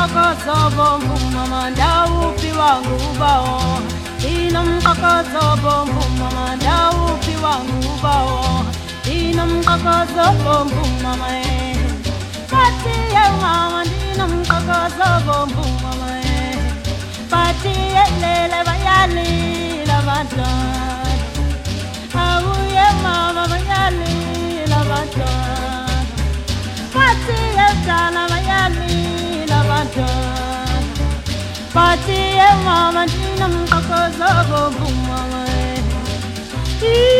mqokozo bomvu mama ndawuphi wangubawo inomqokozo bomvu mama ndawuphi wangubawo inomqokozo bomvu mama eh. bathi ye mama ndinomqokozo bomvu mama eh. bathi bathi ye mama ndinomqokozo bomvu mama mama